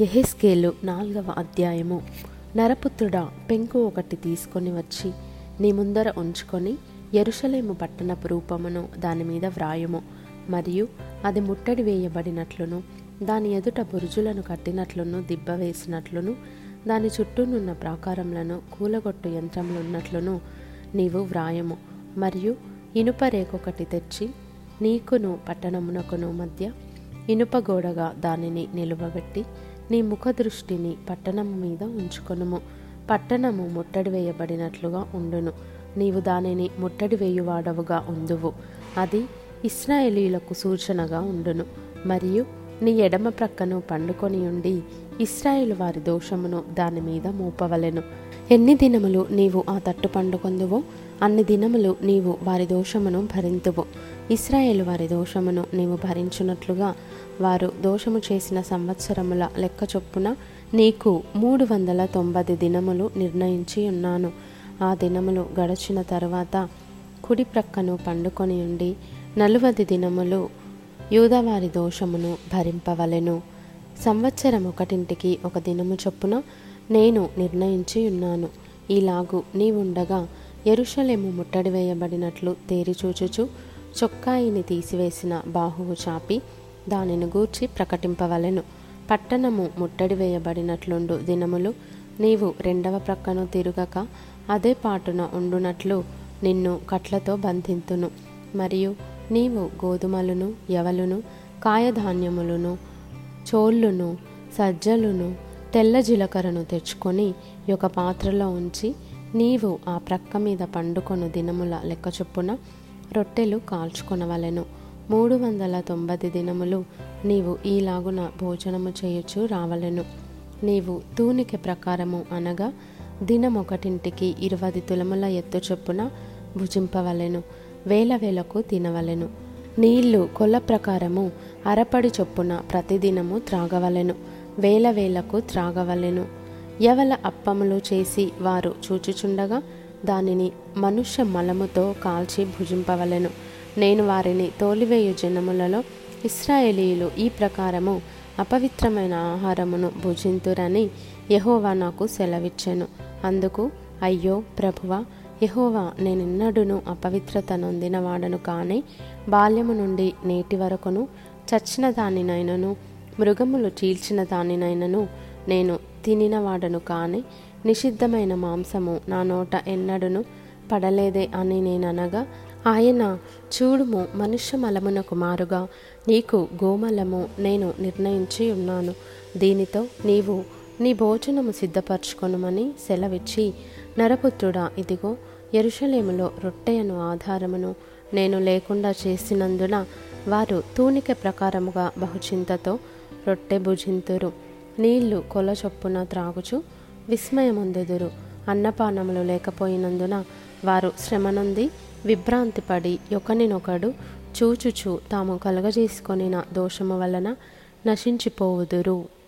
ఎహెస్కేలు నాలుగవ అధ్యాయము. నరపుత్రుడా పెంకు ఒకటి తీసుకొని వచ్చి నీ ముందర ఉంచుకొని ఎరుషలేము పట్టణపు రూపమును దాని మీద వ్రాయుము. మరియు అది ముట్టడి వేయబడినట్లును దాని ఎదుట బురుజులను కట్టినట్లును దిబ్బ వేసినట్లును దాని చుట్టూనున్న ప్రాకారములను కూలగొట్టు యంత్రములున్నట్లును నీవు వ్రాయము. మరియు ఇనుప రేకొకటి తెచ్చి నీకును పట్టణమునకును మధ్య ఇనుప గోడగా దానిని నిలువబెట్టి నీ ముఖ దృష్టిని పట్టణము మీద ఉంచుకొనుము. పట్టణము ముట్టడి వేయబడినట్లుగా ఉండును. నీవు దానిని ముట్టడి వేయువాడవుగా ఉందువు. అది ఇస్రాయేలీలకు సూచనగా ఉండును. మరియు నీ ఎడమ ప్రక్కను పండుకొని ఉండి ఇస్రాయేల్ వారి దోషమును దాని మీద మోపవలెను. ఎన్ని దినములు నీవు ఆ తట్టు పండుకొందువో అన్ని దినములు నీవు వారి దోషమును భరింతువు. ఇస్రాయేల్ వారి దోషమును నీవు భరించున్నట్లుగా వారు దోషము చేసిన సంవత్సరముల లెక్క చొప్పున నీకు మూడు వందల తొంభై దినములు నిర్ణయించి ఉన్నాను. ఆ దినములు గడచిన తర్వాత కుడి ప్రక్కను పండుకొని ఉండి నలువది దినములు యూదవారి దోషమును భరింపవలెను. సంవత్సరం ఒకటింటికి ఒక దినము చొప్పున నేను నిర్ణయించి ఉన్నాను. ఈలాగు నీవుండగా ఎరుషలేము ముట్టడి వేయబడినట్లు తేరిచూచుచు చొక్కాయిని తీసివేసిన బాహువు చాపి దానిని గూర్చి ప్రకటింపవలెను. పట్టణము ముట్టడి వేయబడినట్లుండు దినములు నీవు రెండవ ప్రక్కను తిరగక అదే పాటున ఉండునట్లు నిన్ను కట్లతో బంధింతును. మరియు నీవు గోధుమలను యవలును కాయధాన్యములను చోళ్ళును సజ్జలును తెల్ల జీలకర్రను తెచ్చుకొని ఒక పాత్రలో ఉంచి నీవు ఆ ప్రక్క మీద పండుకొను దినముల లెక్క చొప్పున రొట్టెలు కాల్చుకొనవలెను. మూడు వందల తొంభై దినములు నీవు ఈలాగున భోజనము చేయొచ్చు రావలెను. నీవు తూనిక ప్రకారము అనగా దినమొకటింటికి ఇరవై తులముల ఎత్తు చొప్పున భుజింపవలెను. వేల వేలకు తినవలెను. నీళ్ళు కొల ప్రకారము అరపడి చొప్పున ప్రతిదినము త్రాగవలెను. వేల వేలకు త్రాగవలెను. యవల అప్పములు చేసి వారు చూచుచుండగా దానిని మనుష్య మలముతో కాల్చి భుజింపవలెను. నేను వారిని తోలివేయు జనములలో ఇస్రాయేలీలు ఈ ప్రకారము అపవిత్రమైన ఆహారమును భుజింతురని యహోవా నాకు సెలవిచ్చెను. అందుకు అయ్యో ప్రభువ యహోవా నేనెన్నడును అపవిత్రత నొందిన వాడను కానీ బాల్యము నుండి నేటి వరకును చచ్చిన దానినైనను మృగములు చీల్చిన దానినైనను నేను తినినవాడను కానీ కాని నిషిద్ధమైన మాంసము నా నోట ఎన్నడును పడలేదే అని నేననగా ఆయన చూడుము మనుష్య మలమునకు మారుగా నీకు గోమలము నేను నిర్ణయించి ఉన్నాను. దీనితో నీవు నీ భోజనము సిద్ధపరచుకొనుమని సెలవిచ్చి నరపుత్రుడా ఇదిగో ఎరుషలేములో రొట్టెయను ఆధారమును నేను లేకుండా చేసినందున వారు తూనిక ప్రకారముగా బహుచింతతో రొట్టె భుజింతురు. నీళ్ళు కొల చొప్పున త్రాగుచు విస్మయముందెదురు. అన్నపానములు లేకపోయినందున వారు శ్రమనుంది విభ్రాంతి పడి ఒకనినొకడు చూచుచు తాము కలుగజేసుకొనిన దోషము వలన నశించిపోవుదురు.